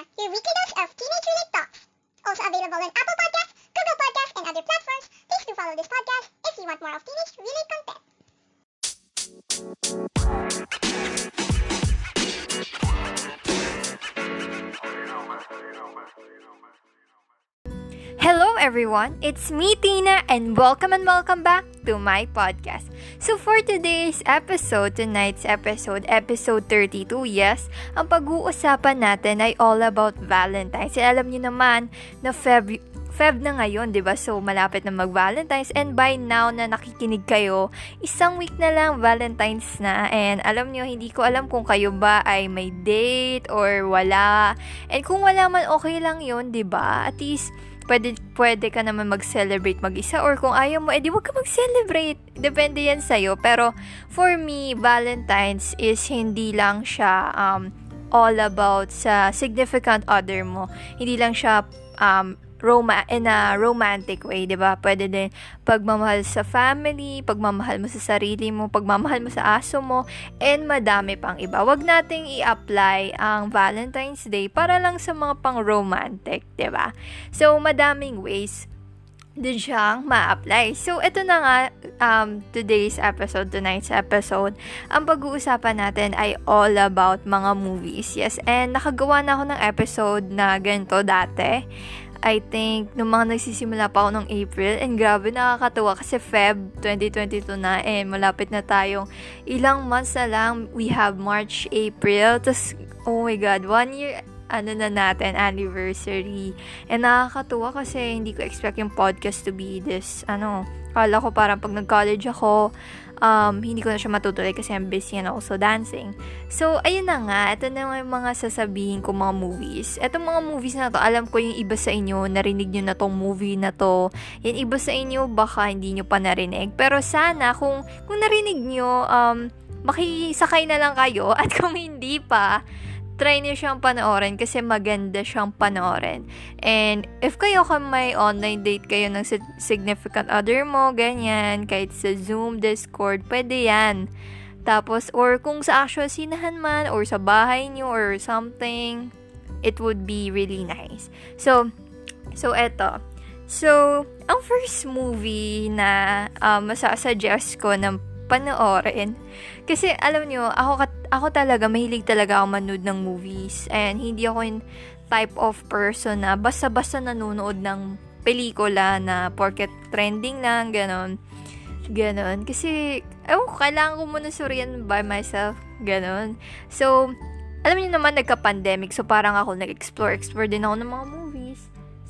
Tina, your weekly dose of teenage-related talks. Also available on Apple Podcasts, Google Podcasts, and other platforms. Please do follow this podcast if you want more of teenage-related content. Hello everyone, it's me Tina and welcome and welcome back to my podcast. So for today's episode, tonight's episode, episode 32, yes, ang pag-uusapan natin ay all about Valentine's. And alam niyo naman na Feb Feb na ngayon, 'di ba? So malapit na mag-Valentine's and by now na nakikinig kayo, isang week na lang Valentine's na. And alam niyo, hindi ko alam kung kayo ba ay may date or wala. And kung wala man okay lang 'yon, 'di ba? At least pwede, pwede ka naman mag-celebrate mag-isa or kung ayaw mo, edi wag ka mag-celebrate. Depende yan sa'yo. Pero, for me, Valentine's is hindi lang siya um, all about sa significant other mo. Hindi lang siya um, roma in a romantic way, 'di ba? Pwede din pagmamahal sa family, pagmamahal mo sa sarili mo, pagmamahal mo sa aso mo, and madami pang iba. Huwag nating i-apply ang Valentine's Day para lang sa mga pang romantic, 'di ba? So madaming ways din siyang ma-apply. So, ito na nga, um, today's episode, tonight's episode, ang pag-uusapan natin ay all about mga movies. Yes, and nakagawa na ako ng episode na ganito dati. I think, nung mga nagsisimula pa ako ng April, and grabe, nakakatuwa kasi Feb 2022 na, and malapit na tayong ilang months na lang, we have March, April, tapos, oh my God, one year, ano na natin, anniversary. And nakakatuwa kasi hindi ko expect yung podcast to be this, ano, kala ko parang pag nag-college ako, um, hindi ko na siya matutuloy kasi I'm busy and also dancing. So, ayun na nga, ito na yung mga sasabihin ko mga movies. Itong mga movies na to, alam ko yung iba sa inyo, narinig nyo na tong movie na to. Yung iba sa inyo, baka hindi nyo pa narinig. Pero sana, kung, kung narinig nyo, um, makisakay na lang kayo. At kung hindi pa, try niyo siyang panoorin kasi maganda siyang panoorin. And if kayo ka may online date kayo ng significant other mo, ganyan, kahit sa Zoom, Discord, pwede yan. Tapos, or kung sa actual sinahan man, or sa bahay niyo, or something, it would be really nice. So, so eto. So, ang first movie na uh, masasuggest ko ng panoorin. Kasi alam nyo, ako, ako talaga, mahilig talaga ako manood ng movies. And hindi ako yung type of person na basta-basta nanonood ng pelikula na porket trending lang, ganon. Ganon. Kasi, ewan ko, kailangan ko muna suriyan by myself. Ganon. So, alam niyo naman, nagka-pandemic. So, parang ako nag-explore, explore din ako ng mga.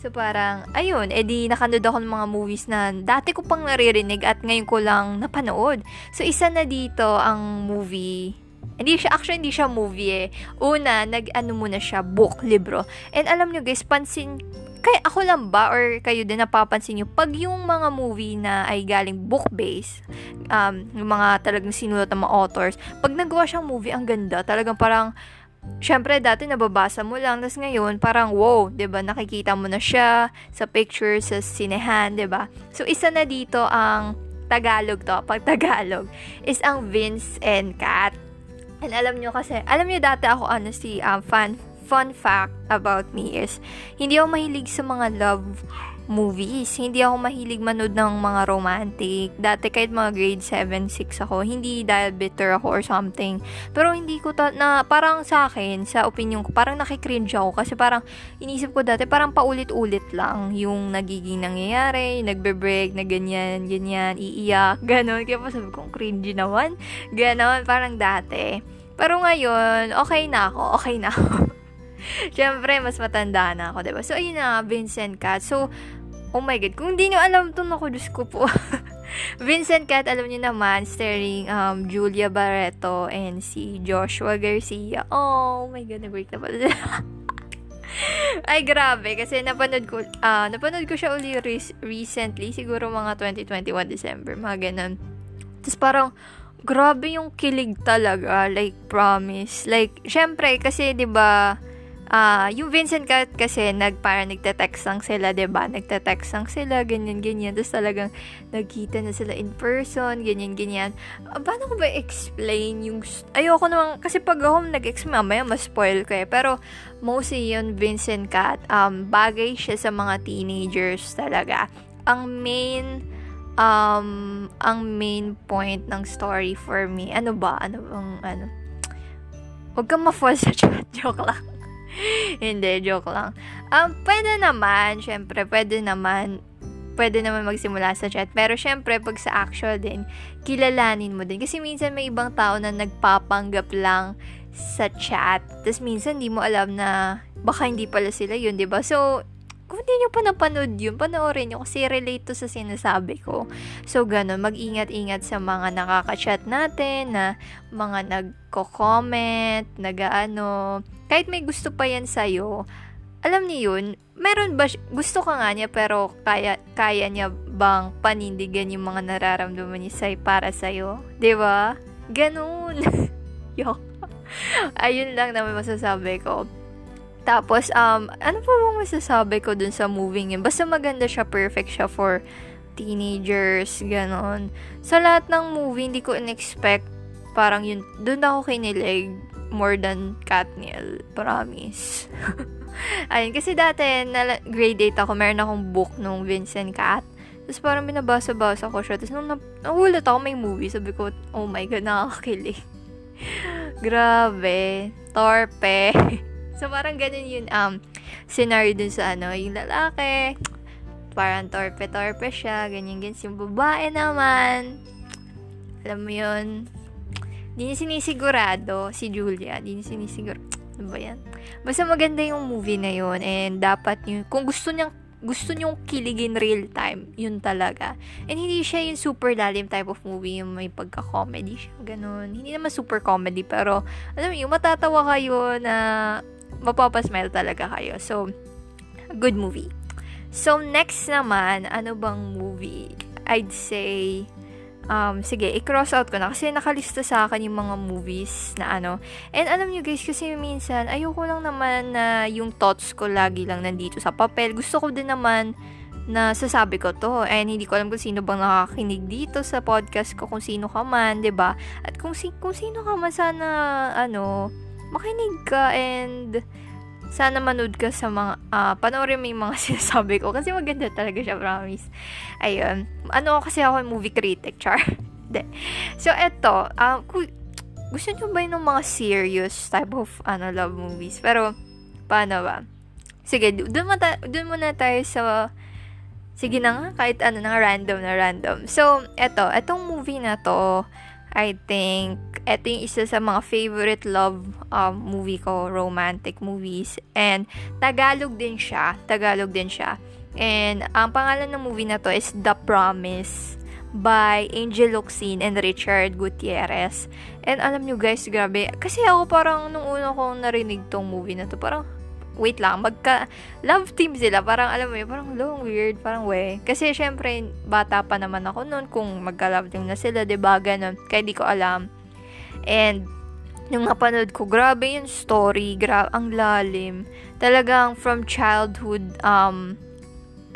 So parang, ayun, edi nakanood ako ng mga movies na dati ko pang naririnig at ngayon ko lang napanood. So isa na dito ang movie hindi siya, actually, hindi siya movie eh. Una, nag-ano muna siya, book, libro. And alam nyo guys, pansin, kaya ako lang ba or kayo din napapansin nyo, pag yung mga movie na ay galing book-based, um, yung mga talagang sinulat ng mga authors, pag nagawa siyang movie, ang ganda. Talagang parang, syempre dati nababasa mo lang tapos ngayon parang wow ba nakikita mo na siya sa pictures sa sinehan ba? So isa na dito ang Tagalog to pag Tagalog is ang Vince and Kat. And alam nyo kasi alam nyo dati ako honestly um, fan fun fact about me is hindi ako mahilig sa mga love movies. Hindi ako mahilig manood ng mga romantic. Dati kahit mga grade 7, 6 ako, hindi dahil bitter ako or something. Pero hindi ko ta- na parang sa akin, sa opinion ko, parang nakikringe ako kasi parang inisip ko dati parang paulit-ulit lang yung nagiging nangyayari, nagbe-break na ganyan, ganyan, iiyak, ganon. Kaya pa sabi ko, cringy naman. Ganon, parang dati. Pero ngayon, okay na ako, okay na ako. Siyempre, mas matanda na ako, diba? So, ayun na, Vincent Kat. So, Oh my God, kung hindi nyo alam to, naku, Diyos ko po. Vincent Cat, alam niyo naman, starring um, Julia Barreto and si Joshua Garcia. Oh my God, nag-break na pala. Ay, grabe. Kasi napanood ko, uh, napanood ko siya uli re- recently. Siguro mga 2021 December. Mga ganun. Tapos parang, grabe yung kilig talaga. Like, promise. Like, syempre, kasi, di ba uh, yung Vincent Kat kasi nag para nagte-text lang sila, 'di ba? Nagte-text lang sila, ganyan ganyan. Tapos talagang nagkita na sila in person, ganyan ganyan. Uh, paano ko ba explain yung ayoko naman kasi pag ako nag-explain mamaya mas spoil ko eh. Pero mostly yun Vincent Kat, um bagay siya sa mga teenagers talaga. Ang main um ang main point ng story for me, ano ba? Ano bang ano? Huwag kang ma-fall sa chat. Joke lang. Hindi, joke lang. Um, pwede naman, syempre, pwede naman, pwede naman magsimula sa chat. Pero syempre, pag sa actual din, kilalanin mo din. Kasi minsan may ibang tao na nagpapanggap lang sa chat. Tapos minsan, di mo alam na baka hindi pala sila yun, di ba? So, kung hindi nyo pa napanood yun, panoorin nyo kasi relate to sa sinasabi ko. So, ganun, mag-ingat-ingat sa mga nakaka-chat natin, na mga nagko-comment, nag-ano, kahit may gusto pa yan sa'yo, alam niyo yun, meron ba, gusto ka nga niya, pero kaya, kaya niya bang panindigan yung mga nararamdaman niya say, para sa'yo? ba diba? Ganun. Yok. Ayun lang naman masasabi ko. Tapos, um, ano pa bang masasabi ko dun sa movie yun? Basta maganda siya, perfect siya for teenagers, ganon. Sa lahat ng movie, hindi ko in-expect, parang yun, dun ako kinilig more than Katniel, promise. Ayun, kasi dati, na, grade 8 ako, meron akong book nung Vincent Cat. Tapos parang binabasa-basa ko siya. Tapos nung nagulat ako may movie, sabi ko, oh my god, nakakakilig. Grabe. Torpe. So, parang ganun yung um, scenario dun sa ano, yung lalaki, parang torpe-torpe siya, ganyan-ganyan. Yung babae naman, alam mo yun, di niya sinisigurado, si Julia, di niya sinisigurado, ano ba yan? Basta maganda yung movie na yun, and dapat yun, kung gusto niyang gusto nyong kiligin real time, yun talaga. And hindi siya yung super lalim type of movie, yung may pagka-comedy siya, ganun. Hindi naman super comedy, pero, alam mo, yung matatawa kayo na mapapasmile talaga kayo. So, good movie. So, next naman, ano bang movie? I'd say, um, sige, i-cross out ko na kasi nakalista sa akin yung mga movies na ano. And alam nyo guys, kasi minsan, ayoko lang naman na yung thoughts ko lagi lang nandito sa papel. Gusto ko din naman na sasabi ko to. And hindi ko alam kung sino bang nakakinig dito sa podcast ko, kung sino ka man, ba At kung, si- kung sino ka man, sana, ano, makinig ka and sana manood ka sa mga, uh, panoorin mo yung mga sinasabi ko kasi maganda talaga siya, promise. Ayun. Ano kasi ako movie critic, char. De. so, eto, uh, gusto nyo ba yung mga serious type of ano, love movies? Pero, paano ba? Sige, dun, mata, dun muna tayo sa sige na nga, kahit ano na random na random. So, eto, etong movie na to, I think, ito yung isa sa mga favorite love um, movie ko, romantic movies. And, Tagalog din siya. Tagalog din siya. And, ang pangalan ng movie na to is The Promise by Angel Locsin and Richard Gutierrez. And alam nyo guys, grabe. Kasi ako parang nung una kong narinig tong movie na to, parang wait lang, magka, love team sila. Parang, alam mo yun, parang long, weird, parang we. Kasi, syempre, bata pa naman ako noon kung magka-love team na sila, ba diba, ganun. Kaya di ko alam. And, yung napanood ko, grabe yung story, grabe, ang lalim. Talagang from childhood, um,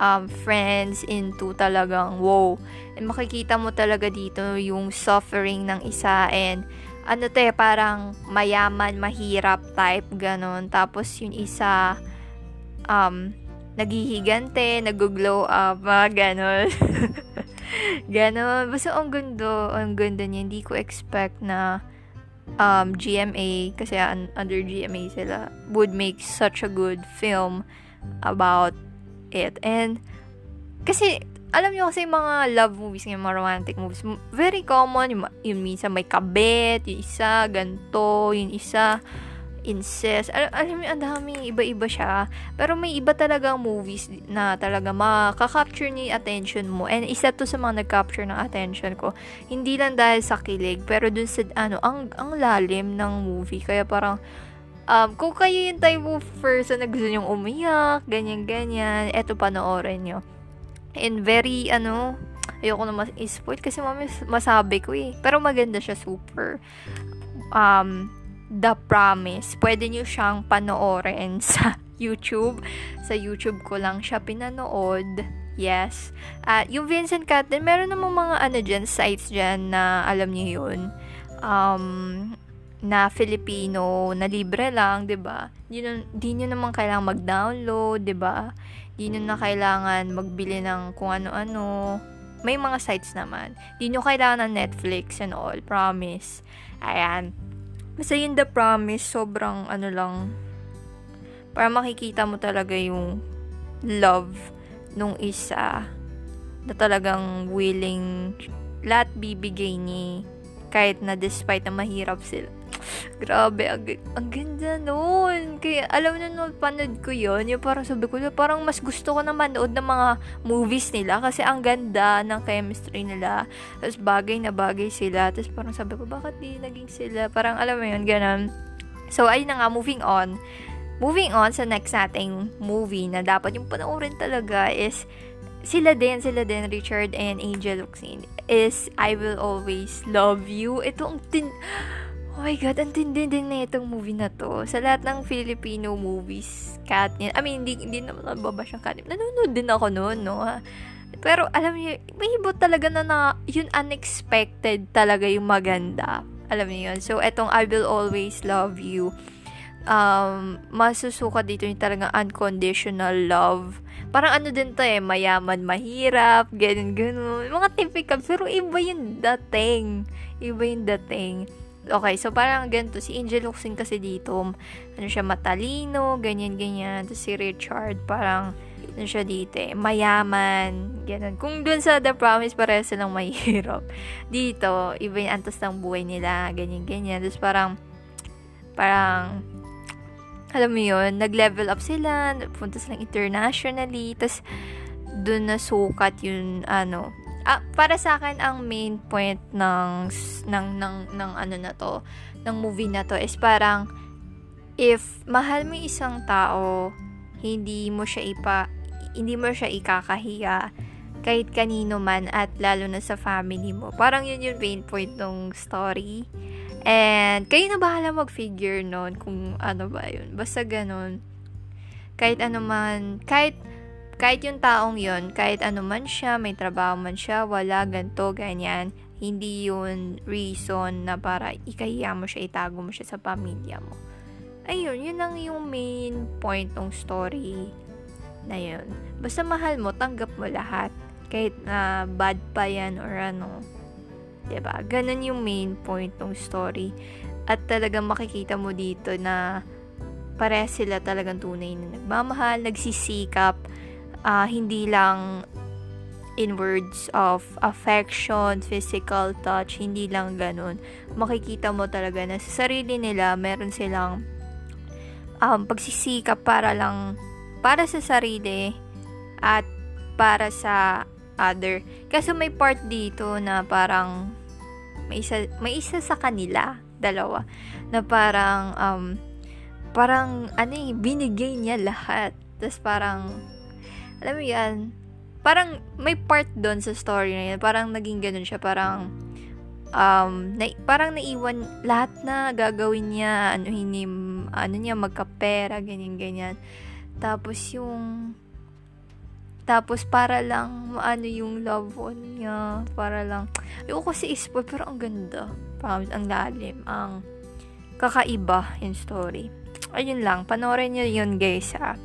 um, friends into talagang, wow. And makikita mo talaga dito yung suffering ng isa and ano te, parang mayaman, mahirap type, ganun. Tapos yung isa, um, naghihigante, nag-glow up, mga ganun. ganun. Basta ang ganda, ang ganda niya. Hindi ko expect na um, GMA, kasi un- under GMA sila, would make such a good film about it. And, kasi, alam niyo kasi mga love movies ngayon, mga romantic movies, very common, yung, yung minsan may kabet, yung isa, ganto, yung isa, incest. Al- alam mo, ang dami, iba-iba siya. Pero may iba talagang movies na talaga makaka-capture ni attention mo. And isa to sa mga nag-capture ng attention ko. Hindi lang dahil sa kilig, pero dun sa, ano, ang, ang lalim ng movie. Kaya parang, um, kung kayo yung type of person na gusto nyong umiyak, ganyan-ganyan, eto panoorin nyo And very, ano, ayoko na mas-spoil kasi mami masabi ko eh. Pero maganda siya super. Um, The Promise. Pwede nyo siyang panoorin sa YouTube. Sa YouTube ko lang siya pinanood. Yes. At uh, yung Vincent Cat din, meron namang mga ano dyan, sites dyan na alam niyo yun. Um, na Filipino, na libre lang, 'di ba? Di, di nyo naman kailangan mag-download, 'di ba? Di nyo na kailangan magbili ng kung ano-ano. May mga sites naman. Di nyo kailangan ng Netflix and all, promise. Ayan. Basta yun the promise, sobrang ano lang, para makikita mo talaga yung love nung isa na talagang willing lahat bibigay ni kahit na despite na mahirap sila Grabe, ang, ang ganda nun. Kaya, alam na nung panood ko yon yung parang sabi ko, parang mas gusto ko na manood ng mga movies nila kasi ang ganda ng chemistry nila. Tapos bagay na bagay sila. Tapos parang sabi ko, bakit di naging sila? Parang alam mo yun, ganun. So, ayun na nga, moving on. Moving on sa next nating movie na dapat yung panoorin talaga is sila din, sila din, Richard and Angel Luxine, is I Will Always Love You. Ito ang tin... Oh my God, ang tindi din na itong movie na to. Sa lahat ng Filipino movies, Katniss, I mean, hindi, hindi naman nababash ang Katniss. Nanonood din ako noon, no? Pero, alam niyo, may ibot talaga na, na yun unexpected talaga yung maganda. Alam niyo yun. So, etong I Will Always Love You, um, masusuka dito yung talagang unconditional love. Parang ano din to eh, mayaman, mahirap, ganun, ganun. Mga typical, pero iba yung dating. Iba yung dating. Okay, so parang ganito, si Angel Luxing kasi dito, ano siya, matalino, ganyan-ganyan. Tapos si Richard, parang, ano siya dito, eh, mayaman, ganun. Kung dun sa The Promise, pareho silang mahirap. Dito, iba yung antas ng buhay nila, ganyan-ganyan. Tapos parang, parang, alam mo yun, nag-level up sila, punta silang internationally, tapos, dun na sukat yung, ano, ah, para sa akin ang main point ng ng ng ng ano na to, ng movie na to is parang if mahal mo isang tao, hindi mo siya ipa hindi mo siya ikakahiya kahit kanino man at lalo na sa family mo. Parang yun yung main point ng story. And kayo na bahala mag-figure nun kung ano ba yun. Basta ganun. Kahit ano man, kahit kahit yung taong yon kahit ano man siya, may trabaho man siya, wala, ganto, ganyan, hindi yun reason na para ikahiya mo siya, itago mo siya sa pamilya mo. Ayun, yun lang yung main point ng story na yun. Basta mahal mo, tanggap mo lahat. Kahit na bad pa yan or ano. ba diba? Ganun yung main point ng story. At talagang makikita mo dito na pare sila talagang tunay na nagmamahal, nagsisikap, uh, hindi lang in words of affection, physical touch, hindi lang ganun. Makikita mo talaga na sa sarili nila, meron silang um, pagsisikap para lang, para sa sarili at para sa other. Kasi may part dito na parang may isa, may isa sa kanila, dalawa, na parang um, parang ano eh, binigay niya lahat. Tapos parang alam mo yan, parang may part doon sa story na yan, parang naging ganun siya, parang, um, na, parang naiwan lahat na gagawin niya, ano, hindi, ano niya, magkapera, ganyan, ganyan. Tapos yung, tapos para lang ano yung love one niya, para lang, ayoko kasi ispo, pero ang ganda. Promise, ang lalim, ang kakaiba yung story. Ayun lang, panoorin niyo yun guys ha.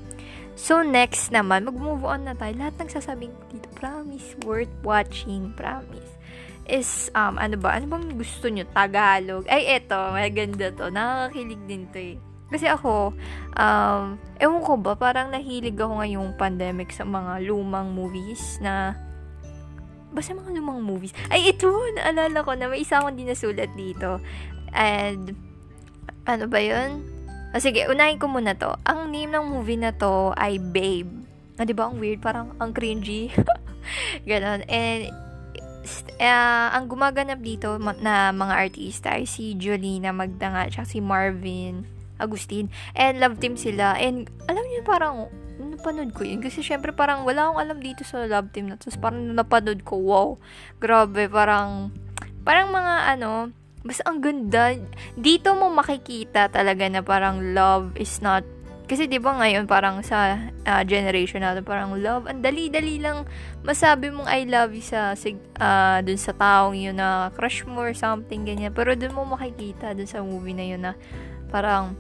So, next naman, mag-move on na tayo. Lahat ng sasabing dito, promise, worth watching, promise. Is, um, ano ba? Ano bang gusto nyo? Tagalog? Ay, eto, maganda to. Nakakakilig din to eh. Kasi ako, um, ewan ko ba, parang nahilig ako ngayong pandemic sa mga lumang movies na, basta mga lumang movies. Ay, ito, naalala ko na may isa akong dinasulat dito. And, ano ba yun? O sige, unahin ko muna to. Ang name ng movie na to ay Babe. Ah, di ba? Ang weird. Parang ang cringy. Ganon. And, uh, ang gumaganap dito na mga artista ay si Jolina Magdanga at si Marvin Agustin. And love team sila. And alam niyo parang napanood ko yun. Kasi syempre parang wala akong alam dito sa love team na. Tapos parang napanood ko, wow. Grabe, parang parang mga ano, basta ang ganda. Dito mo makikita talaga na parang love is not kasi 'di ba ngayon parang sa uh, generation natin parang love ang dali-dali lang masabi mong I love you sa uh, dun sa taong yun na crush mo or something ganyan. Pero dun mo makikita dun sa movie na yun na parang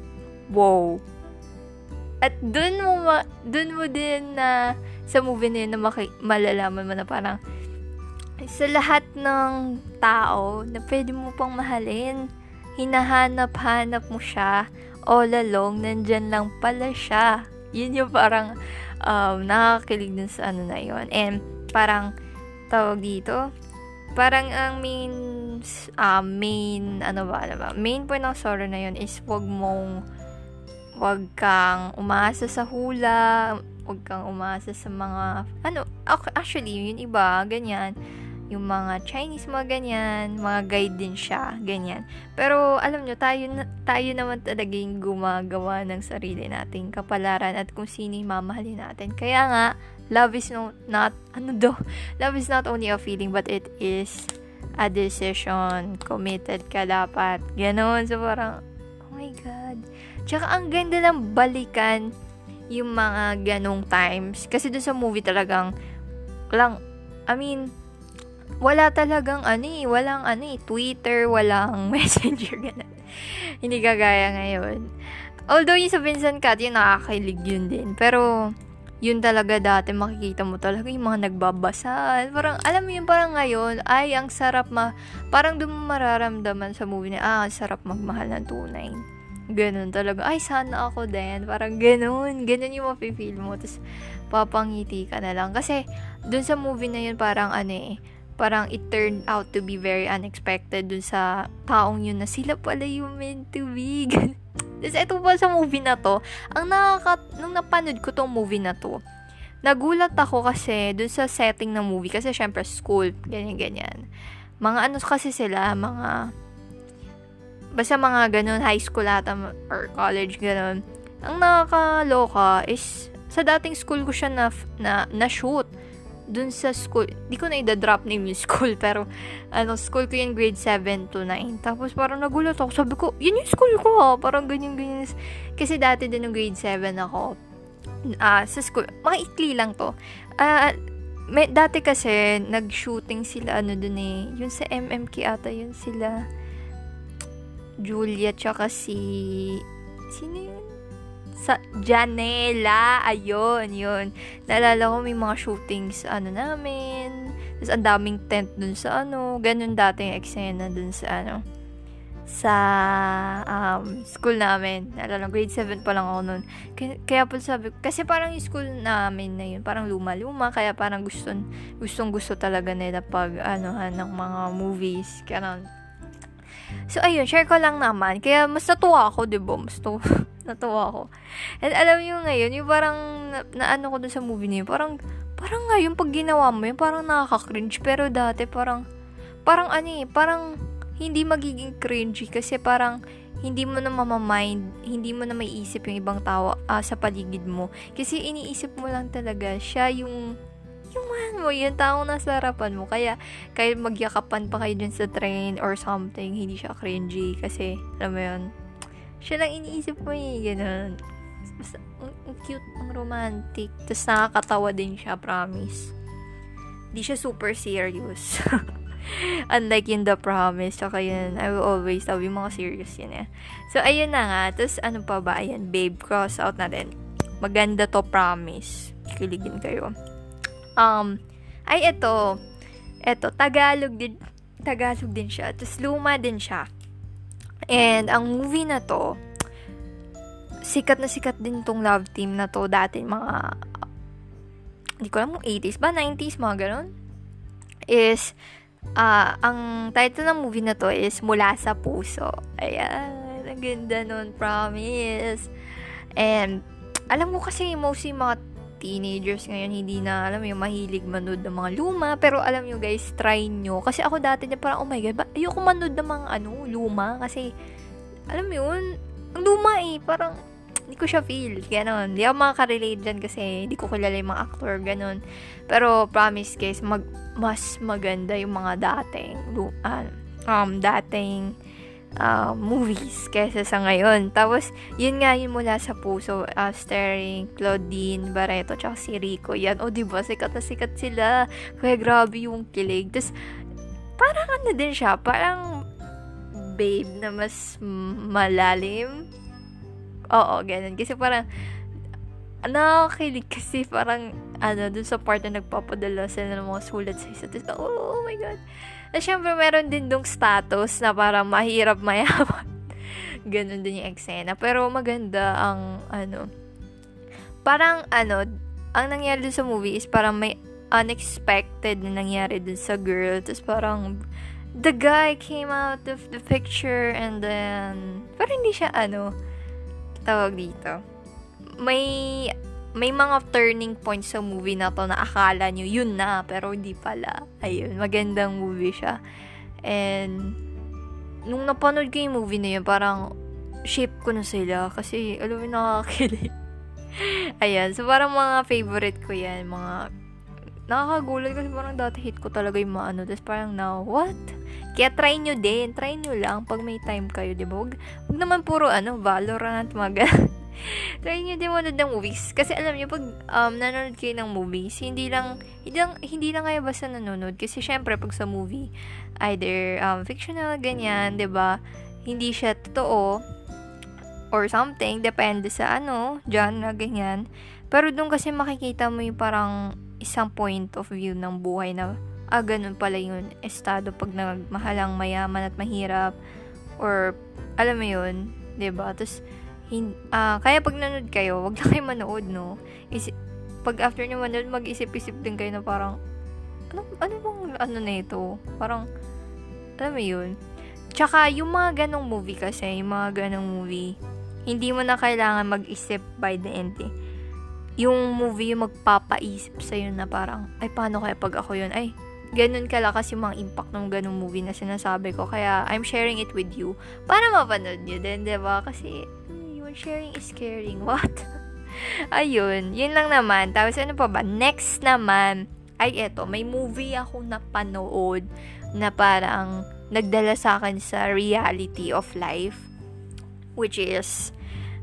wow. At dun mo ma, dun mo din na sa movie na yun na maki, malalaman mo na parang sa lahat ng tao na pwede mo pang mahalin, hinahanap-hanap mo siya all along, nandyan lang pala siya. Yun yung parang um, nakakakilig dun sa ano na yun. And parang tawag dito, parang ang main uh, main ano ba, ano ba, main point ng story na yun is wag mong wag kang umasa sa hula, wag kang umasa sa mga ano, actually yung iba ganyan yung mga Chinese mga ganyan, mga guide din siya, ganyan. Pero alam nyo, tayo, tayo naman talaga yung gumagawa ng sarili nating kapalaran at kung sino yung mamahalin natin. Kaya nga, love is no, not, ano do, love is not only a feeling but it is a decision. Committed ka dapat. Ganon. So parang, oh my God. Tsaka ang ganda ng balikan yung mga ganong times. Kasi dun sa movie talagang, lang, I mean, wala talagang ano eh, walang ano eh, Twitter, walang messenger, ganun. Hindi kagaya ngayon. Although yung sa Vincent Cat, yun nakakakilig yun din. Pero, yun talaga dati, makikita mo talaga yung mga nagbabasa. Parang, alam mo yun, parang ngayon, ay, ang sarap ma... Parang doon mararamdaman sa movie na, ah, sarap magmahal ng tunay. Ganun talaga. Ay, sana ako din. Parang ganun. Ganun yung mapifeel mo. Tapos, papangiti ka na lang. Kasi, dun sa movie na yun, parang ano eh, parang it turned out to be very unexpected dun sa taong yun na sila pala yung meant to be. Tapos ito pa sa movie na to, ang nakaka... Nung napanood ko tong movie na to, nagulat ako kasi dun sa setting ng movie, kasi syempre school, ganyan-ganyan. Mga ano kasi sila, mga... Basta mga ganun, high school ata, or college, ganun. Ang nakakaloka is, sa dating school ko siya na, na, na shoot dun sa school, di ko na i-drop name yung school, pero, ano, school ko yung grade 7 to 9. Tapos, parang nagulat ako. Sabi ko, yun yung school ko ha. Parang ganyan, ganyan. Kasi dati din yung grade 7 ako, uh, sa school, maikli lang to. Ah, uh, may, dati kasi, nag-shooting sila, ano dun eh, yun sa MMK ata, yun sila, Julia, tsaka si, sino yun? Sa Janela. Ayun, yun. Naalala ko may mga shootings, ano namin. Tapos ang daming tent dun sa ano. Ganun dati yung eksena dun sa ano. Sa um, school namin. Naalala, grade 7 pa lang ako nun. Kaya, kaya po sabi kasi parang yung school namin na yun, parang luma-luma. Kaya parang gustong, gustong gusto talaga nila pag ano, ng mga movies. Kaya So, ayun, share ko lang naman. Kaya, mas natuwa ako, di ba? Mas natuwa. Natawa ako. And alam niyo ngayon, yung parang na, na ano ko dun sa movie niyo, parang parang ngayon pag ginawa mo yun, parang nakaka-cringe. Pero dati parang parang ano eh, parang hindi magiging cringy kasi parang hindi mo na mamamind, hindi mo na maiisip yung ibang tao uh, sa paligid mo. Kasi iniisip mo lang talaga siya yung yung man mo, yung taong nasa harapan mo. Kaya, kahit magyakapan pa kayo dun sa train or something, hindi siya cringy. Kasi, alam mo yun, siya lang iniisip mo eh, ganun. Basta, ang, ang cute, ang romantic. Tapos nakakatawa din siya, promise. Di siya super serious. Unlike in The Promise, tsaka yun, I will always love yung mga serious yun eh. So, ayun na nga. Tapos, ano pa ba? Ayan, babe, cross out na din. Maganda to, promise. Kiligin kayo. Um, ay, ito. Ito, Tagalog din. Tagalog din siya. Tapos, luma din siya. And ang movie na to, sikat na sikat din tong love team na to dati mga hindi ko alam kung 80s ba 90s mga ganun is uh, ang title ng movie na to is Mula sa Puso ayan ang ganda nun promise and alam mo kasi mostly mga teenagers ngayon hindi na alam yung mahilig manood ng mga luma pero alam nyo guys try nyo. Kasi ako dati na parang oh my god ba, ayoko manood ng mga ano luma. Kasi alam mo yun ang luma eh parang hindi ko siya feel ganon. Hindi ako makaka-relate dyan kasi hindi ko kilala yung mga actor ganon. Pero promise guys mag, mas maganda yung mga dating uh, um dating uh, movies kaysa sa ngayon. Tapos, yun nga yun mula sa puso, uh, starring Claudine Barreto tsaka si Rico. Yan, o oh, diba, sikat na sikat sila. Kaya grabe yung kilig. Tapos, parang ano din siya, parang babe na mas malalim. Oo, ganun. Kasi parang, nakakilig kasi parang, ano, dun sa part na nagpapadala sila ng mga sulat sa isa't isa. Oh, oh my God. Na syempre, meron din dong status na parang mahirap mayaman. ganun din yung eksena. Pero maganda ang, ano, parang, ano, ang nangyari sa movie is parang may unexpected na nangyari dun sa girl. Tapos parang, the guy came out of the picture and then, pero hindi siya, ano, tawag dito. May, may mga turning points sa movie na to na akala nyo, yun na, pero hindi pala. Ayun, magandang movie siya. And, nung napanood ko yung movie na yun, parang, shape ko na sila. Kasi, alam mo, nakakakilig. Ayan, so parang mga favorite ko yan, mga nakakagulat kasi parang dati hit ko talaga yung maano. Tapos parang now, what? Kaya try nyo din. Try nyo lang pag may time kayo, di ba? Huwag, naman puro ano, Valorant, mga try nyo din manood ng movies. Kasi alam nyo, pag um, nanonood kayo ng movies, hindi lang, hindi lang, hindi lang kayo basta nanonood. Kasi syempre, pag sa movie, either um, fictional, ganyan, di ba? Hindi siya totoo or something, depende sa ano, genre, ganyan. Pero doon kasi makikita mo yung parang isang point of view ng buhay na ah, ganun pala yung estado pag nagmahalang mayaman at mahirap or alam mo yun, 'di ba? Tapos hin, uh, kaya pag nanood kayo, wag lang kayo manood, no? Isip, pag after nyo manood, mag-isip-isip din kayo na parang ano, ano bang ano na ito? Parang alam mo yun? Tsaka, yung mga ganong movie kasi, yung mga ganong movie, hindi mo na kailangan mag-isip by the end eh yung movie yung magpapaisip sa'yo na parang, ay, paano kaya pag ako yun? Ay, ganun kalakas yung mga impact ng ganung movie na sinasabi ko. Kaya, I'm sharing it with you para mapanood nyo din, ba diba? Kasi, sharing is caring. What? Ayun, yun lang naman. Tapos, ano pa ba? Next naman, ay eto, may movie ako napanood na parang nagdala sa akin sa reality of life. Which is,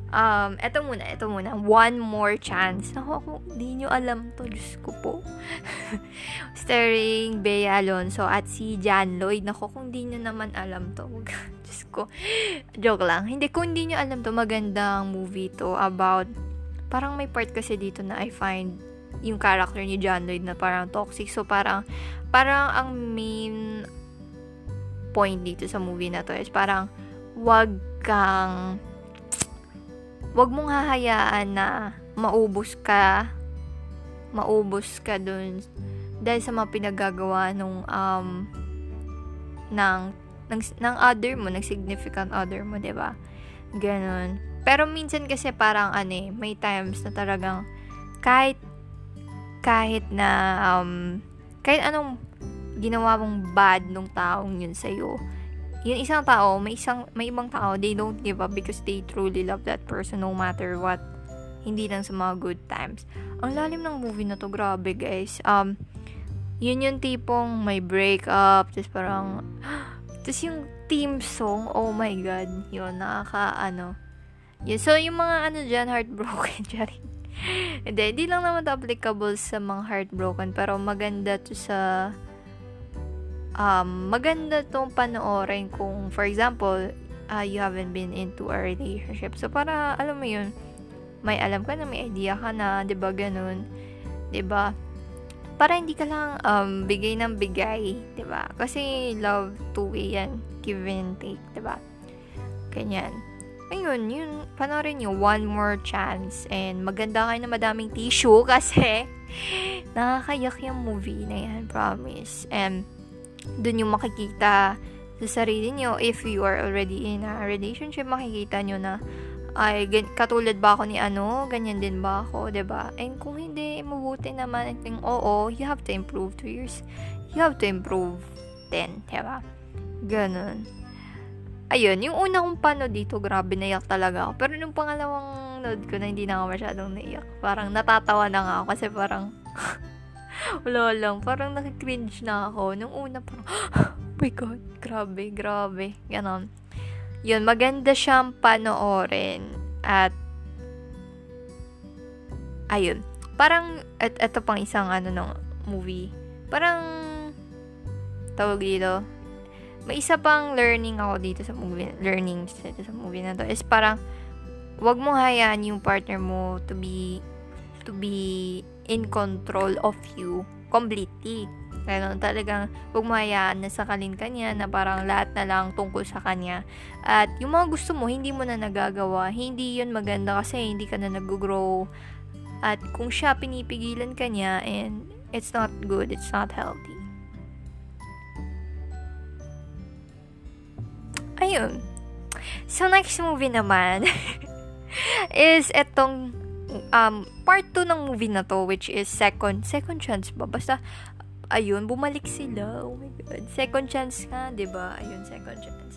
Um, eto muna, eto muna. One more chance. Ako, ako, di nyo alam to. Diyos ko po. Starring Bea Alonso at si Jan Lloyd. Nako, kung di nyo naman alam to. Diyos ko. Joke lang. Hindi, kung di nyo alam to, magandang movie to about, parang may part kasi dito na I find yung character ni John Lloyd na parang toxic. So, parang, parang ang main point dito sa movie na to is parang, wag kang wag mong hahayaan na maubos ka maubos ka dun dahil sa mga pinagagawa nung um ng ng, ng other mo, ng significant other mo, 'di ba? Ganon. Pero minsan kasi parang ano eh, may times na talagang kahit kahit na um kahit anong ginawa mong bad nung taong yun sa'yo, yung isang tao, may isang may ibang tao, they don't give up because they truly love that person no matter what. Hindi lang sa mga good times. Ang lalim ng movie na to, grabe guys. Um, yun yung tipong may break up, tapos parang, tapos yung team song, oh my god, yun, nakaka, ano. Yun, so, yung mga ano dyan, heartbroken, charing. Hindi, hindi lang naman to applicable sa mga heartbroken, pero maganda to sa um, maganda tong panoorin kung, for example, uh, you haven't been into a relationship. So, para, alam mo yun, may alam ka na, may idea ka na, ba diba, ganun. ba diba? Para hindi ka lang um, bigay ng bigay, ba diba? Kasi love two-way yan, give and take, ba diba? Ganyan. Ayun, yun, panoorin nyo, one more chance. And maganda kayo na madaming tissue kasi nakakayak yung movie na yan, promise. And dun yung makikita sa sarili nyo. If you are already in a relationship, makikita nyo na ay katulad ba ako ni ano, ganyan din ba ako, ba? And kung hindi mabuti naman, I think oo, you have to improve to yours. You have to improve then, 'di ba? Ganun. Ayun, yung una kong panood dito, grabe naiyak talaga ako. Pero nung pangalawang load ko na hindi na ako masyadong naiyak. Parang natatawa na nga ako kasi parang Wala lang. Parang nakikringe na ako. Nung una, parang, oh my God, grabe, grabe. Ganon. yun, maganda siyang panoorin. At, ayun. Parang, at, ito pang isang ano ng movie. Parang, tawag dito, may isa pang learning ako dito sa movie, learning dito sa movie na to, is parang, wag mo hayaan yung partner mo to be, to be in control of you completely. Ganon, talagang huwag na sakalin ka niya na parang lahat na lang tungkol sa kanya. At yung mga gusto mo, hindi mo na nagagawa. Hindi yun maganda kasi hindi ka na nag-grow. At kung siya pinipigilan ka niya and it's not good, it's not healthy. Ayun. So, next movie naman is etong um, part 2 ng movie na to, which is second, second chance ba? Basta, ayun, bumalik sila. Oh my God. Second chance nga, ba diba? Ayun, second chance.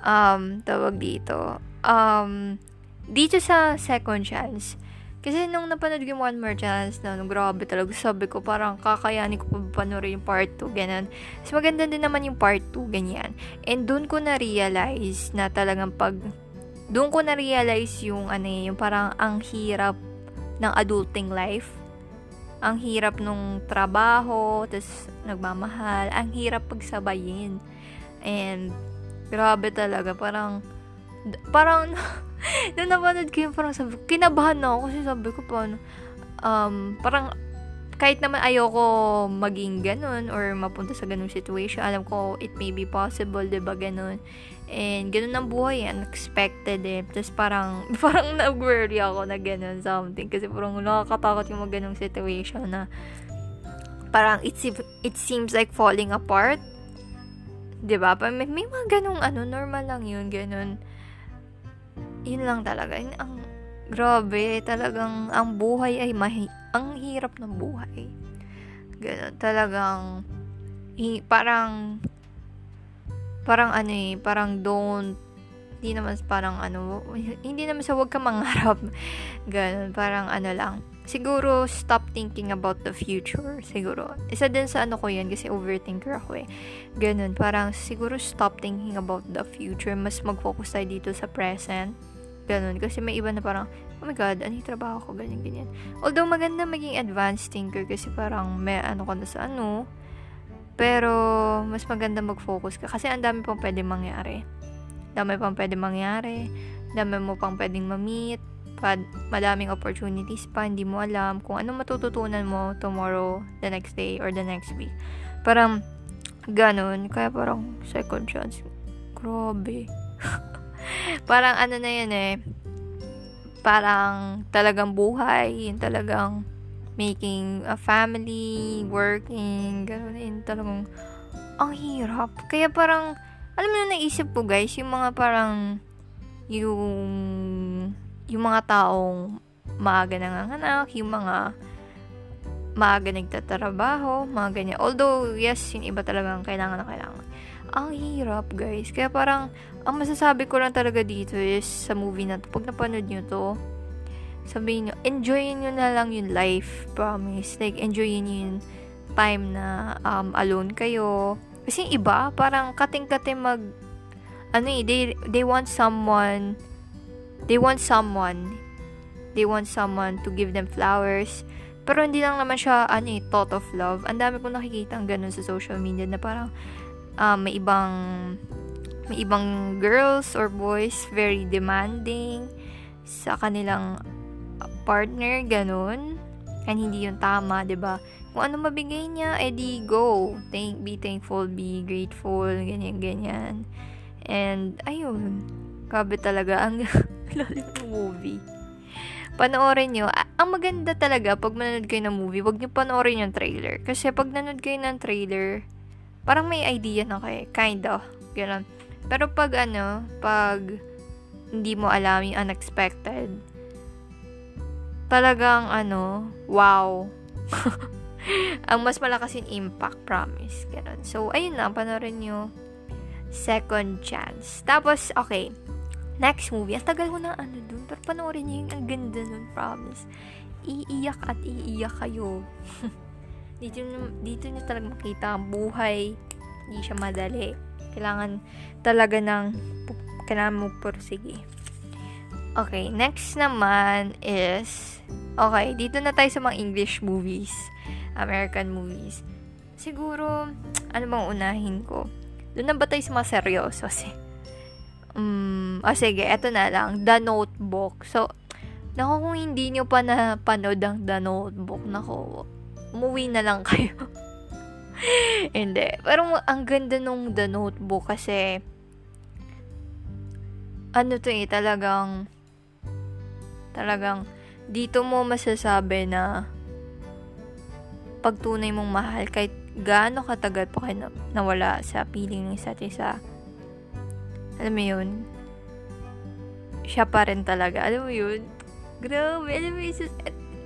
Um, tawag dito. Um, dito sa second chance, kasi nung napanood yung One More Chance na, no, grabe talaga, sabi ko parang kakayanin ko pa panoorin yung part 2, ganyan. Mas maganda din naman yung part 2, ganyan. And doon ko na-realize na talagang pag, doon ko na-realize yung, ano eh, yung parang ang hirap ng adulting life ang hirap nung trabaho, tapos nagmamahal, ang hirap pagsabayin. And, grabe talaga, parang, parang, nung napanood ko yun, parang sabi, kinabahan na ako kasi sabi ko, paano, um, parang, kahit naman ayoko maging ganun or mapunta sa ganung situation, alam ko it may be possible, 'di ba ganun. And ganun ang buhay, unexpected eh. Tapos parang, parang nag-worry ako na ganun something. Kasi parang nakakatakot yung mga ganung situation na parang it, it seems like falling apart. 'di ba? May, may mga ganung ano, normal lang yun, ganun. Yun lang talaga. Ang grabe, talagang ang buhay ay mahi ang hirap ng buhay. Ganun, talagang, hi, parang, parang ano eh, parang don't, hindi naman parang ano, hindi naman sa wag ka mangarap. Ganun, parang ano lang. Siguro, stop thinking about the future. Siguro. Isa din sa ano ko yan, kasi overthinker ako eh. Ganun, parang siguro stop thinking about the future. Mas mag-focus tayo dito sa present. Ganun, kasi may iba na parang, oh my god, ano yung trabaho ko, ganyan, ganyan. Although maganda maging advanced thinker kasi parang may ano ka na sa ano, pero mas maganda mag-focus ka kasi ang dami pang pwede mangyari. Dami pang pwede mangyari, dami mo pang pwedeng ma-meet, madaming opportunities pa, hindi mo alam kung ano matututunan mo tomorrow, the next day, or the next week. Parang, ganun. Kaya parang, second chance. Grabe. parang ano na yan eh, parang talagang buhay, yung talagang making a family, working, gano'n yun, talagang ang hirap. Kaya parang, alam mo na naisip ko guys, yung mga parang, yung, yung mga taong maaga nanganganak, yung mga maaga nagtatrabaho, mga ganyan. Although, yes, yung iba talagang kailangan na kailangan. Ang hirap, guys. Kaya parang, ang masasabi ko lang talaga dito is sa movie na to, pag napanood nyo to, sabihin nyo, enjoyin nyo na lang yung life, promise. Like, enjoyin nyo yung time na um, alone kayo. Kasi iba, parang kating-kating mag, ano eh, they, they want someone, they want someone, they want someone to give them flowers, pero hindi lang naman siya, ano eh, thought of love. Ang dami kong nakikita ang ganun sa social media na parang, um, may ibang may ibang girls or boys very demanding sa kanilang partner, ganun. And hindi yun tama, 'di ba? Kung ano mabigay niya, edi go. Thank, be thankful, be grateful, ganyan, ganyan. And, ayun. Grabe talaga. Ang lalim ng movie. Panoorin nyo. Ang maganda talaga, pag manonood kayo ng movie, wag nyo panoorin yung trailer. Kasi pag nanonood kayo ng trailer, parang may idea na kayo. Kind of. Ganun. Pero pag ano, pag hindi mo alam yung unexpected, talagang ano, wow. ang mas malakas yung impact, promise. Ganun. So, ayun lang, panoorin nyo. Second chance. Tapos, okay. Next movie. Ang tagal ko na ano dun. Pero panoorin nyo yung ang ganda nun, promise. Iiyak at iiyak kayo. dito, dito nyo talaga makita ang buhay. Hindi siya madali kailangan talaga ng kailangan mo sige. Okay, next naman is, okay, dito na tayo sa mga English movies, American movies. Siguro, ano bang unahin ko? Doon na ba tayo sa mga seryoso? Kasi, um, oh, sige, eto na lang, The Notebook. So, Naku, kung hindi nyo pa napanood ang The Notebook, naku, umuwi na lang kayo. hindi. Pero ang ganda nung The Notebook kasi, ano to eh, talagang, talagang, dito mo masasabi na, pag tunay mong mahal, kahit gaano katagal pa kayo nawala sa piling ng isa't isa, alam mo yun, siya pa rin talaga. Alam mo yun, Grabe, alam mo, isa,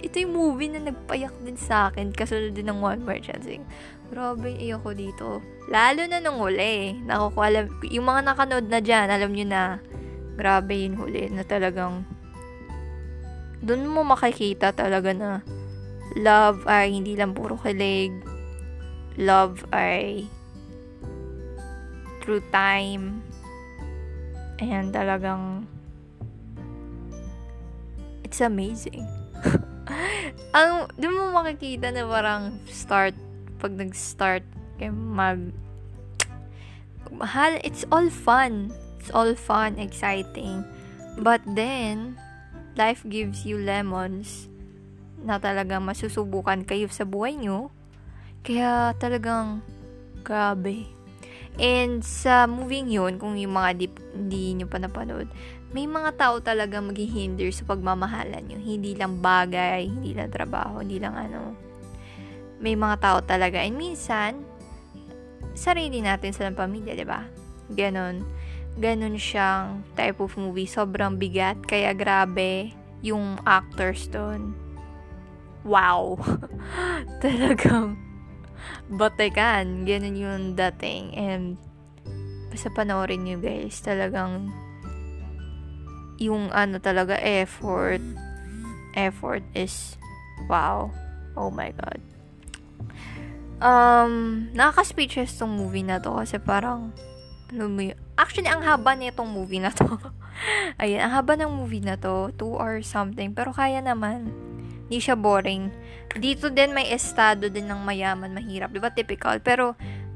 ito yung movie na nagpayak din sa akin kasunod din ng One More Chance. Grabe, iyak ko dito. Lalo na nung huli. Naku, alam, yung mga nakanood na dyan, alam nyo na, grabe yung huli na talagang doon mo makikita talaga na love ay hindi lang puro kilig. Love ay through time. And talagang it's amazing. ang, doon mo makikita na parang start, pag nag-start kayo mag, mahal, it's all fun. It's all fun, exciting. But then, life gives you lemons na talagang masusubukan kayo sa buhay nyo. Kaya talagang, grabe. And sa moving yun, kung yung mga di, hindi nyo pa napanood, may mga tao talaga maghihinder sa pagmamahalan nyo. Hindi lang bagay, hindi lang trabaho, hindi lang ano. May mga tao talaga. And minsan, sarili natin sa pamilya, di ba? Ganon. Ganon siyang type of movie. Sobrang bigat. Kaya grabe yung actors doon. Wow! Talagang batikan. Ganon yung dating. And basta panoorin nyo guys. Talagang yung ano talaga effort effort is wow oh my god um nakaka-speechless tong movie na to kasi parang ano mo yun? Actually ang haba nitong movie na to ayun ang haba ng movie na to 2 or something pero kaya naman hindi siya boring dito din may estado din ng mayaman mahirap di ba typical pero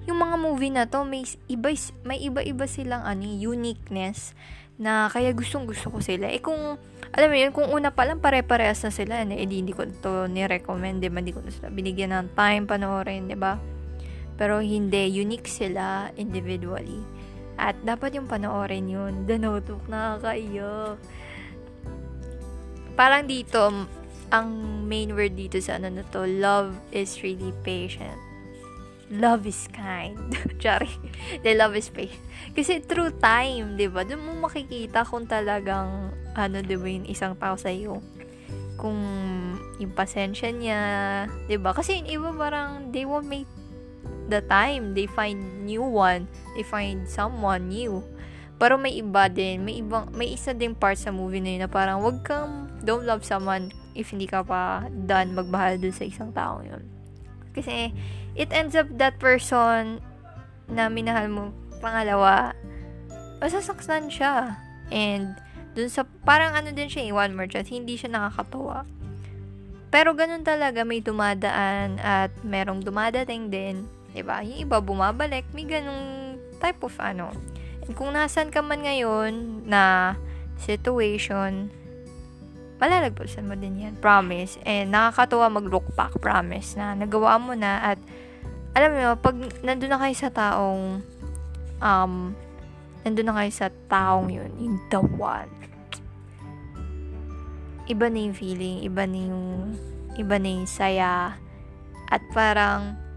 yung mga movie na to may iba may iba-iba silang ano uniqueness na kaya gustong gusto ko sila. Eh kung, alam mo yun, kung una pa lang pare-parehas na sila, eh, di, hindi ko to ni-recommend, diba? Hindi ko na sila binigyan ng time panoorin, diba? Pero hindi, unique sila individually. At dapat yung panoorin yun. The Notebook, nakakaiyak. Parang dito, ang main word dito sa ano na to, love is really patient love is kind. Sorry. The love is patient. Kasi through time, di ba? Doon mo makikita kung talagang, ano, di ba, yung isang tao sa iyo. Kung yung pasensya niya, di ba? Kasi yung iba parang, they won't make the time. They find new one. They find someone new. Pero may iba din, may ibang, may isa ding part sa movie na yun na parang, wag kang, don't love someone if hindi ka pa done magmahal dun sa isang tao yun. Kasi, it ends up that person na minahal mo pangalawa, masasaksan siya. And, dun sa, parang ano din siya, eh, one more hindi siya nakakatuwa. Pero ganun talaga, may dumadaan at merong dumadating din. Ba diba? Yung iba bumabalik, may ganung type of ano. And kung nasan ka man ngayon na situation, malalagpasan mo din yan. Promise. And nakakatuwa mag-look back. Promise na nagawa mo na at alam mo, pag nandun na kayo sa taong um, nandun na kayo sa taong yun, yung the one. Iba na yung feeling, iba na yung iba na yung saya. At parang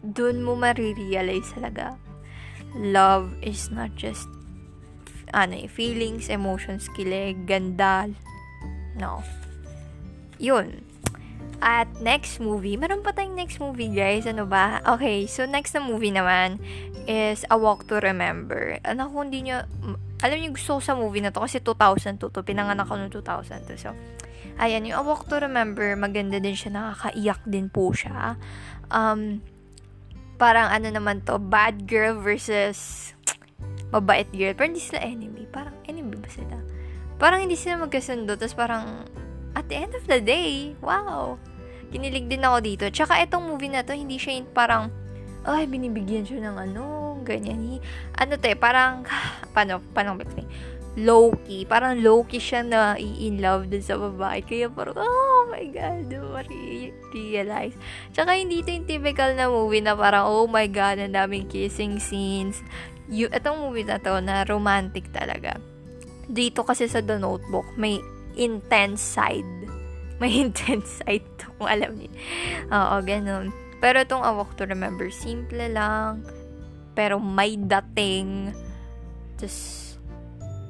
dun mo marirealize talaga love is not just ano, eh, feelings, emotions, kilig, ganda. No. Yun. At next movie, meron pa tayong next movie guys, ano ba? Okay, so next na movie naman is A Walk to Remember. Ano kung hindi nyo, alam niyo gusto ko sa movie na to kasi 2002 to, pinanganak ko noong 2002. So, ayan, yung A Walk to Remember, maganda din siya, nakakaiyak din po siya. Um, parang ano naman to, bad girl versus mabait girl. Pero hindi sila enemy. Parang enemy ba sila? Parang hindi sila magkasundo. Tapos parang, at the end of the day, wow. Kinilig din ako dito. Tsaka itong movie na to, hindi siya yung parang, ay, binibigyan siya ng ano, ganyan. Ano to eh, parang, paano, paano explain? Low-key. Parang low-key siya na i-in love dun sa babae. Kaya parang, oh my God, realize. Tsaka hindi ito yung typical na movie na parang, oh my God, ang daming kissing scenes. Y- itong movie na to, na romantic talaga. Dito kasi sa The Notebook, may intense side. May intense side to, kung alam niyo. Oo, ganun. Pero itong A Walk to Remember, simple lang. Pero may dating. Just,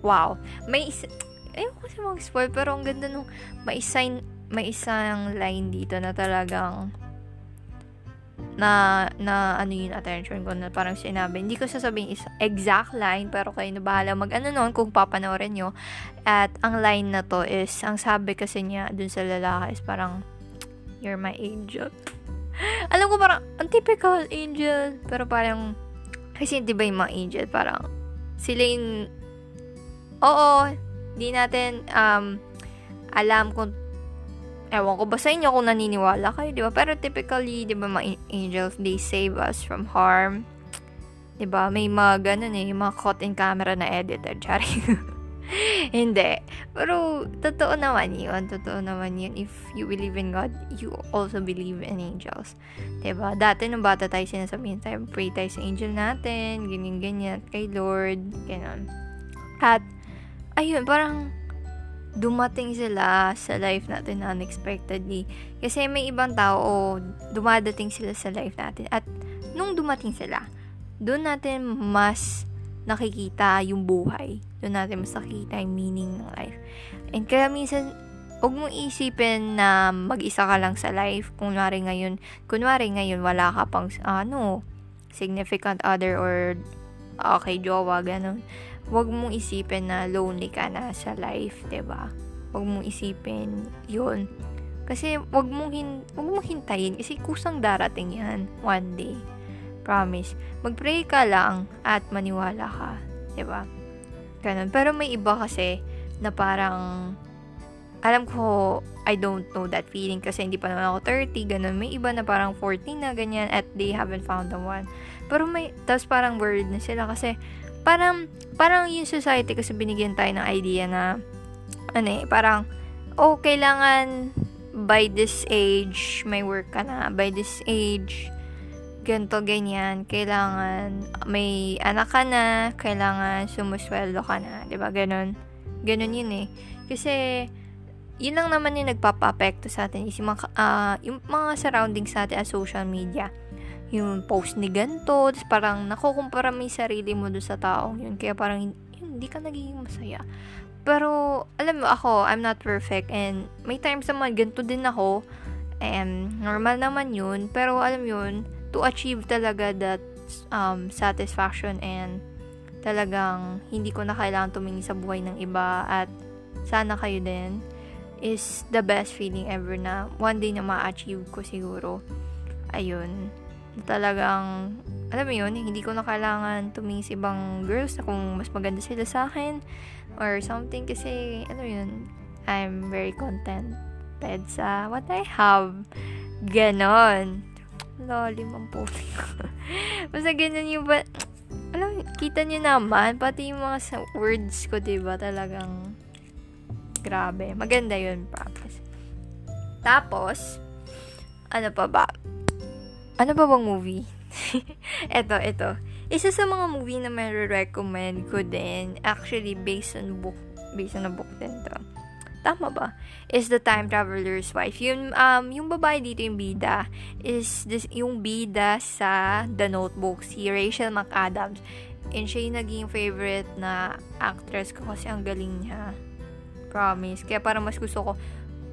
wow. May isa, ayun kasi mag-spoil, pero ang ganda nung, may isang, may isang line dito na talagang, na, na ano yung attention ko na parang sinabi. Hindi ko sasabihin is exact line, pero kayo na bahala mag ano nun kung papanoorin nyo. At ang line na to is, ang sabi kasi niya dun sa lalaki is parang, you're my angel. Alam ko parang, ang typical angel, pero parang, kasi di ba yung mga angel, parang, sila yung, oo, di natin, um, alam kung ewan ko ba sa inyo kung naniniwala kayo, di ba? Pero typically, di ba, mga angels, they save us from harm. Di ba? May mga ganun eh, mga caught in camera na edited. Chari. Hindi. Pero, totoo naman yun. Totoo naman yun. If you believe in God, you also believe in angels. Diba? Dati, nung bata tayo, sinasabihin tayo, pray tayo sa angel natin, ganyan-ganyan, kay Lord, ganyan. At, ayun, parang, dumating sila sa life natin unexpectedly. Kasi may ibang tao, oh, dumadating sila sa life natin. At nung dumating sila, doon natin mas nakikita yung buhay. Doon natin mas nakikita yung meaning ng life. And kaya minsan, huwag mong isipin na mag-isa ka lang sa life. Kunwari ngayon, kunwari ngayon, wala ka pang, ano, significant other or okay, jowa, ganun wag mong isipin na lonely ka na sa life, 'di ba? Wag mong isipin 'yun. Kasi wag mong hin wag mong hintayin kasi kusang darating 'yan one day. Promise. Magpray ka lang at maniwala ka, 'di ba? Ganun. Pero may iba kasi na parang alam ko I don't know that feeling kasi hindi pa naman ako 30, ganun. May iba na parang 14 na ganyan at they haven't found the one. Pero may, tapos parang worried na sila kasi parang, parang yung society kasi binigyan tayo ng idea na, ano eh, parang, oh, kailangan by this age, may work ka na, by this age, ganto ganyan, kailangan may anak ka na, kailangan sumusweldo ka na, 'di ba? Ganon. Ganon 'yun eh. Kasi yun lang naman yung nagpapa-apekto sa atin yung mga, uh, yung mga surroundings sa atin sa social media yung post ni ganito, tapos parang nakukumpara mo yung sarili mo doon sa taong yun, kaya parang yun, hindi ka nagiging masaya. Pero, alam mo, ako, I'm not perfect, and may times naman, ganito din ako, and normal naman yun, pero alam yun, to achieve talaga that um, satisfaction and talagang hindi ko na kailangan tumingin sa buhay ng iba at sana kayo din is the best feeling ever na one day na ma-achieve ko siguro. Ayun talagang, alam mo yun, hindi ko na kailangan tumingin sa ibang girls na kung mas maganda sila sa akin or something kasi, ano yun, I'm very contented sa what I have. Ganon. Lalim ang puti ko. Basta ganyan yung ba, alam, kita niyo naman, pati yung mga words ko, diba, talagang grabe. Maganda yun, promise. Tapos, ano pa ba? Ano ba bang movie? eto, eto. Isa sa mga movie na may recommend ko din, actually based on book, based on a book din to. Tama ba? Is The Time Traveler's Wife. Yung, um, yung babae dito, yung bida, is this, yung bida sa The Notebook, si Rachel McAdams. And siya yung naging favorite na actress ko kasi ang galing niya. Promise. Kaya parang mas gusto ko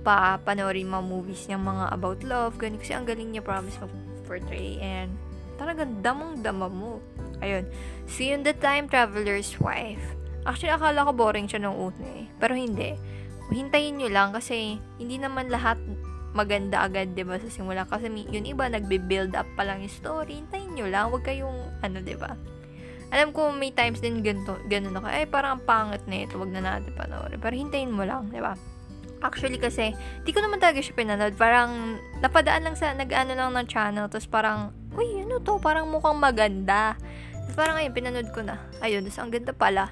pa panoorin mga movies niya, mga about love, ganun. Kasi ang galing niya, promise, mag portray and talagang damang-dama mo. Ayun. See in the time traveler's wife. Actually, akala ko boring siya nung una eh. Pero hindi. Hintayin nyo lang kasi hindi naman lahat maganda agad, 'di ba sa simula kasi yun iba nagbe-build up pa lang yung story. Hintayin nyo lang, wag kayong ano, 'di ba? alam ko may times din ganito, ganun ako, ay parang ang pangit na ito, wag na natin panoorin. Pero hintayin mo lang, di ba? Actually kasi, di ko naman talaga siya pinanood. Parang, napadaan lang sa, nag-ano lang ng channel, tapos parang, uy, ano to, parang mukhang maganda. Tapos parang, ayun, pinanood ko na. Ayun, tapos ang ganda pala.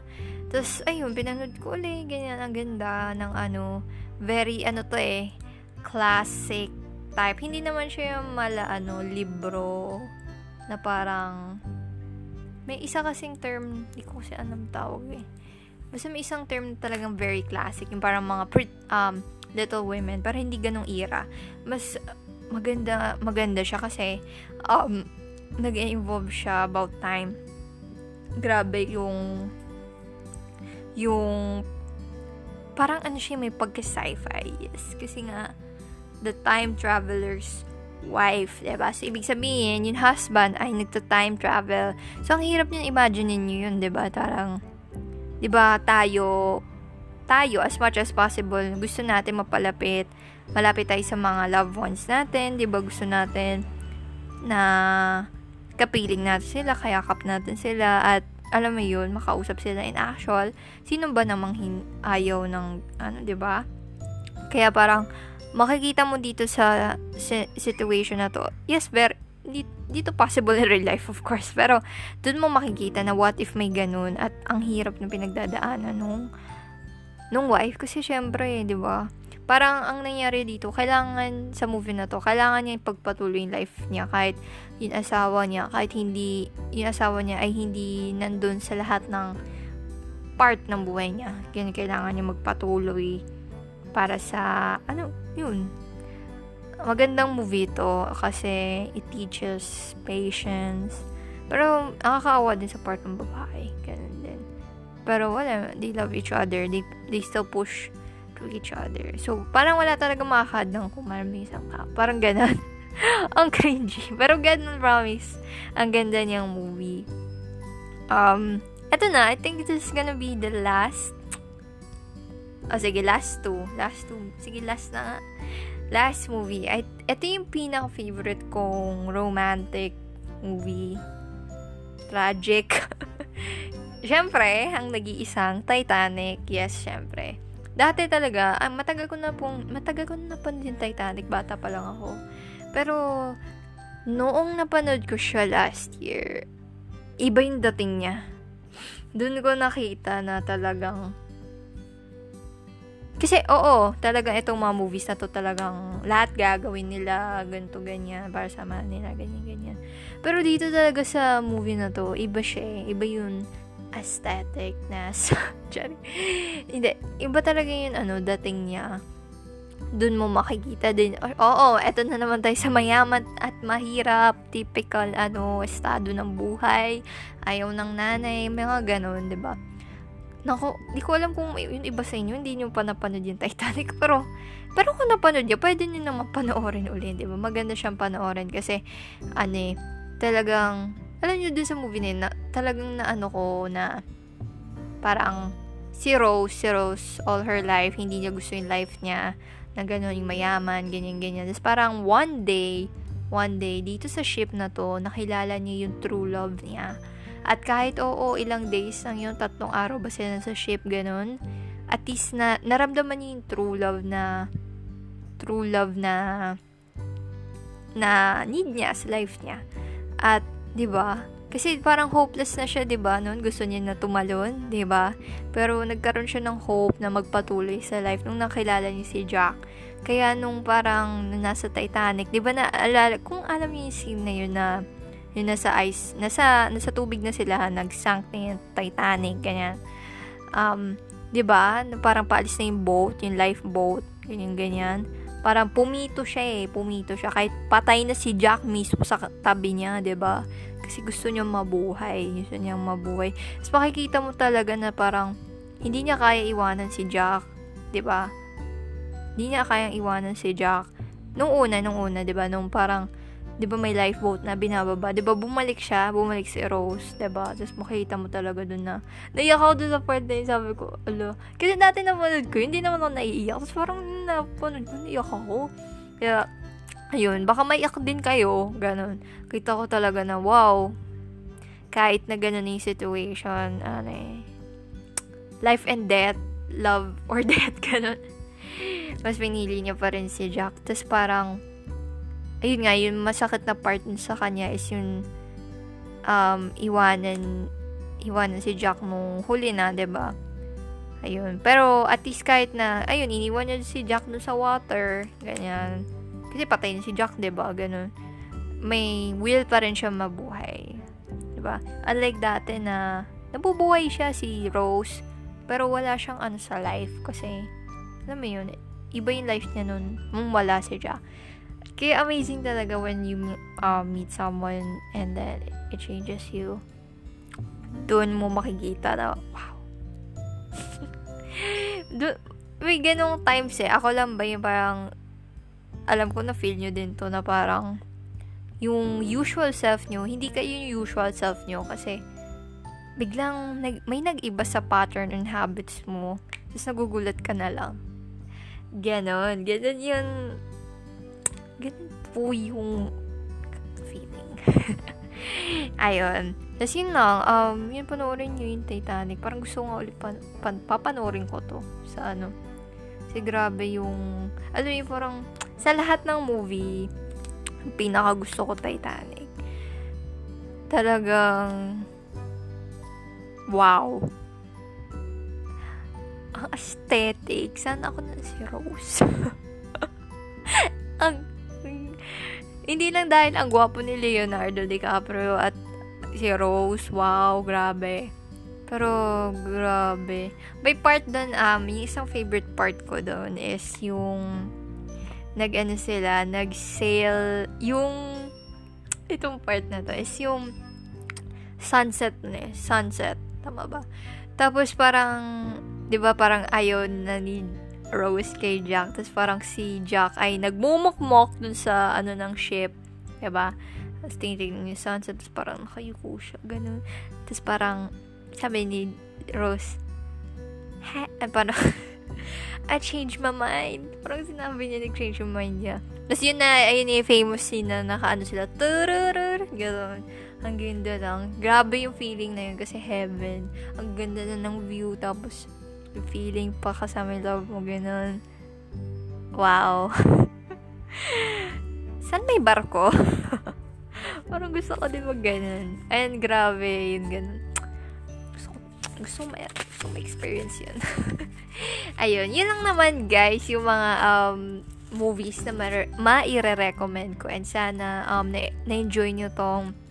Tapos, ayun, pinanood ko ulit, ganyan, ang ganda ng ano, very, ano to eh, classic type. Hindi naman siya yung mala, ano, libro na parang may isa kasing term, hindi ko kasi anong tawag eh. Basta may isang term talagang very classic, yung parang mga um, little women, pero hindi ganong era. Mas maganda, maganda siya kasi um, nag-involve siya about time. Grabe yung yung parang ano siya may pagka sci-fi yes kasi nga the time traveler's wife, diba? So, ibig sabihin, yung husband ay nagta-time travel. So, ang hirap nyo imagine niyo yun, diba? Tarang, diba, tayo, tayo, as much as possible, gusto natin mapalapit, malapit tayo sa mga loved ones natin, diba? Gusto natin na kapiling natin sila, kayakap natin sila, at alam mo yun, makausap sila in actual. Sino ba namang hin- ayaw ng, ano, 'di ba? Kaya parang, makikita mo dito sa situation na to, yes, very, dito possible in real life, of course. Pero, dun mo makikita na what if may ganun at ang hirap ng pinagdadaanan nung, nung wife. Kasi, syempre, di ba? Parang, ang nangyari dito, kailangan, sa movie na to, kailangan niya ipagpatuloy yung life niya kahit yung asawa niya, kahit hindi, yung asawa niya ay hindi nandun sa lahat ng part ng buhay niya. Kaya kailangan niya magpatuloy para sa, ano, yun. Magandang movie to kasi it teaches patience. Pero, nakakaawa din sa part ng babae. Ganun din. Pero wala, they love each other. They, they still push to each other. So, parang wala talaga makakad ng kung may isang ka. Parang ganun. Ang cringy. Pero ganun, promise. Ang ganda niyang movie. Um, eto na, I think this is gonna be the last Oh, sige, last two. Last two. Sige, last na nga. Last movie. I, ito yung pinaka-favorite kong romantic movie. Tragic. syempre, ang nag-iisang Titanic. Yes, syempre. Dati talaga, ah, matagal ko na pong, matagal ko na napanood yung Titanic. Bata pa lang ako. Pero, noong napanood ko siya last year, iba yung dating niya. Doon ko nakita na talagang kasi, oo, talaga itong mga movies na to talagang lahat gagawin nila, ganito, ganyan, para sa mahal nila, ganyan, ganyan. Pero dito talaga sa movie na to, iba siya eh. Iba yung aesthetic na Hindi, iba talaga yung ano, dating niya. Doon mo makikita din. Oo, oh, eto na naman tayo sa mayaman at mahirap, typical ano, estado ng buhay. Ayaw ng nanay, mga ganun, ba? Nako, di ko alam kung yung iba sa inyo, hindi nyo pa napanood yung Titanic. Pero, pero kung napanood nyo, pwede nyo naman panoorin ulit, di ba? Maganda siyang panoorin kasi, ano eh, talagang, alam nyo dun sa movie na na, talagang na ano ko na, parang, si Rose, si Rose, all her life, hindi niya gusto yung life niya, na gano'n yung mayaman, ganyan, ganyan. Tapos parang one day, one day, dito sa ship na to, nakilala niya yung true love niya at kahit oo, ilang days lang yun, tatlong araw ba sila sa ship, ganun. At least na, naramdaman niya yung true love na, true love na, na need niya sa life niya. At, di ba, kasi parang hopeless na siya, 'di ba? Noon gusto niya na tumalon, 'di ba? Pero nagkaroon siya ng hope na magpatuloy sa life nung nakilala niya si Jack. Kaya nung parang nasa Titanic, 'di ba na alala, kung alam niyo yung scene na yun na yung nasa ice, nasa, nasa tubig na sila, nag-sunk na yung Titanic, ganyan. Um, 'di ba? Parang paalis na yung boat, yung lifeboat, ganyan ganyan. Parang pumito siya eh, pumito siya kahit patay na si Jack mismo sa tabi niya, 'di ba? Kasi gusto niya mabuhay, gusto niya mabuhay. Tapos makikita mo talaga na parang hindi niya kaya iwanan si Jack, 'di ba? Hindi niya kayang iwanan si Jack. Nung una, nung una, 'di ba? Nung parang 'di ba may lifeboat na binababa, 'di ba bumalik siya, bumalik si Rose, 'di ba? Tapos makita mo talaga doon na naiyak ako doon sa part na yun, sabi ko, alo. Kasi dati napanood ko, hindi naman ako naiiyak. Tapos parang napanood ko, naiyak ako. Kaya, ayun, baka maiyak din kayo, ganun. Kita ko talaga na, wow. kahit na ganun yung situation, ano eh, life and death, love or death, ganun. Mas pinili niya pa rin si Jack. Tapos parang, ayun nga, yung masakit na part sa kanya is yung um, iwanan iwanan si Jack nung huli na, ba? Ayun. Pero at least kahit na ayun, iniwan niya si Jack dun sa water, ganyan. Kasi patay na si Jack, ba? Ganun. May will pa rin siya mabuhay. ba? Unlike dati na nabubuhay siya si Rose, pero wala siyang ano sa life kasi alam mo yun, iba yung life niya nun nung wala si Jack. Kaya amazing talaga when you uh, meet someone and then it changes you. Doon mo makikita na, wow. Do, may ganong times eh. Ako lang ba yung parang, alam ko na feel nyo din to na parang, yung usual self nyo, hindi kayo yung usual self nyo kasi biglang nag, may nag-iba sa pattern and habits mo. Tapos nagugulat ka na lang. Ganon. Ganon yung ganun po yung feeling. Ayun. Tapos yun lang, um, yun panoorin nyo yung Titanic. Parang gusto ko nga ulit pan, pan, papanoorin ko to sa ano. Kasi grabe yung, alam mo parang, sa lahat ng movie, pinaka gusto ko Titanic. Talagang, wow. Ang aesthetic. Sana ako na si Rose. hindi lang dahil ang gwapo ni Leonardo DiCaprio at si Rose, wow, grabe. Pero, grabe. May part doon, um, yung isang favorite part ko doon is yung nag-ano sila, nag-sail, yung itong part na to is yung sunset na eh, sunset. Tama ba? Tapos parang, di ba parang ayon na ni Rose kay Jack. Tapos parang si Jack ay nagmumukmok dun sa ano ng ship. di ba tapos tinitignan yung sunset, tapos parang nakayuko siya, ganun. Tapos parang, sabi ni Rose, ha, ay parang, I changed my mind. Parang sinabi niya, nag-change yung mind niya. Tapos yun na, ayun yung famous scene na nakaano sila, tururur, gano'n. Ang ganda lang. Grabe yung feeling na yun kasi heaven. Ang ganda na ng view, tapos yung feeling pa kasama yung love mo, gano'n. Wow. Saan may barko? Parang gusto ko din mag ganun. And grabe, yun ganun. Gusto ko, gusto ko, ma- gusto ko ma-experience yun. Ayun, yun lang naman guys, yung mga um, movies na ma- ma-recommend ko. And sana um, na- na-enjoy nyo tong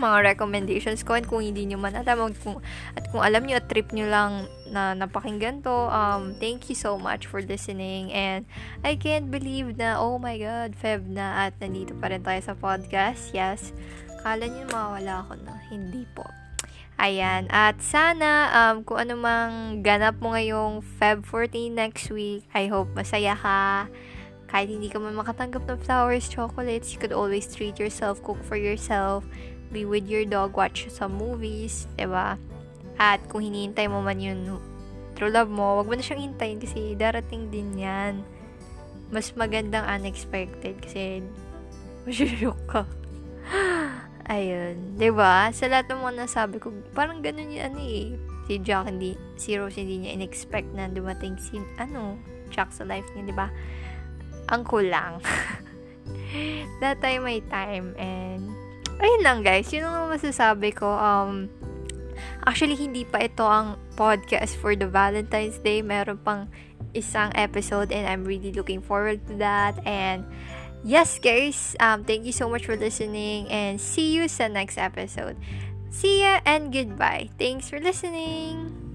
mga recommendations ko and kung hindi nyo man alam kung, at kung alam nyo at trip nyo lang na napakinggan to um, thank you so much for listening. And I can't believe na oh my god Feb na at nandito pa rin tayo sa podcast. Yes kala nyo mawala ako na. Hindi po. Ayan. At sana, um, kung ano mang ganap mo ngayong Feb 14 next week, I hope masaya ka. Kahit hindi ka man makatanggap ng flowers, chocolates, you could always treat yourself, cook for yourself, be with your dog, watch some movies, ba diba? At kung hinihintay mo man yun true love mo, wag mo na siyang hintayin kasi darating din yan. Mas magandang unexpected kasi masyushook ka. Ayun. ba diba? Sa lahat ng mga nasabi ko, parang ganun yung ano eh. Si Jack, hindi, si Rose hindi niya in-expect na dumating si, ano, Jack sa life niya, ba? Ang kulang. That time may time and ayun lang guys, yun ang masasabi ko. Um, actually, hindi pa ito ang podcast for the Valentine's Day. Meron pang isang episode and I'm really looking forward to that. And yes, guys, um, thank you so much for listening and see you sa next episode. See ya and goodbye. Thanks for listening.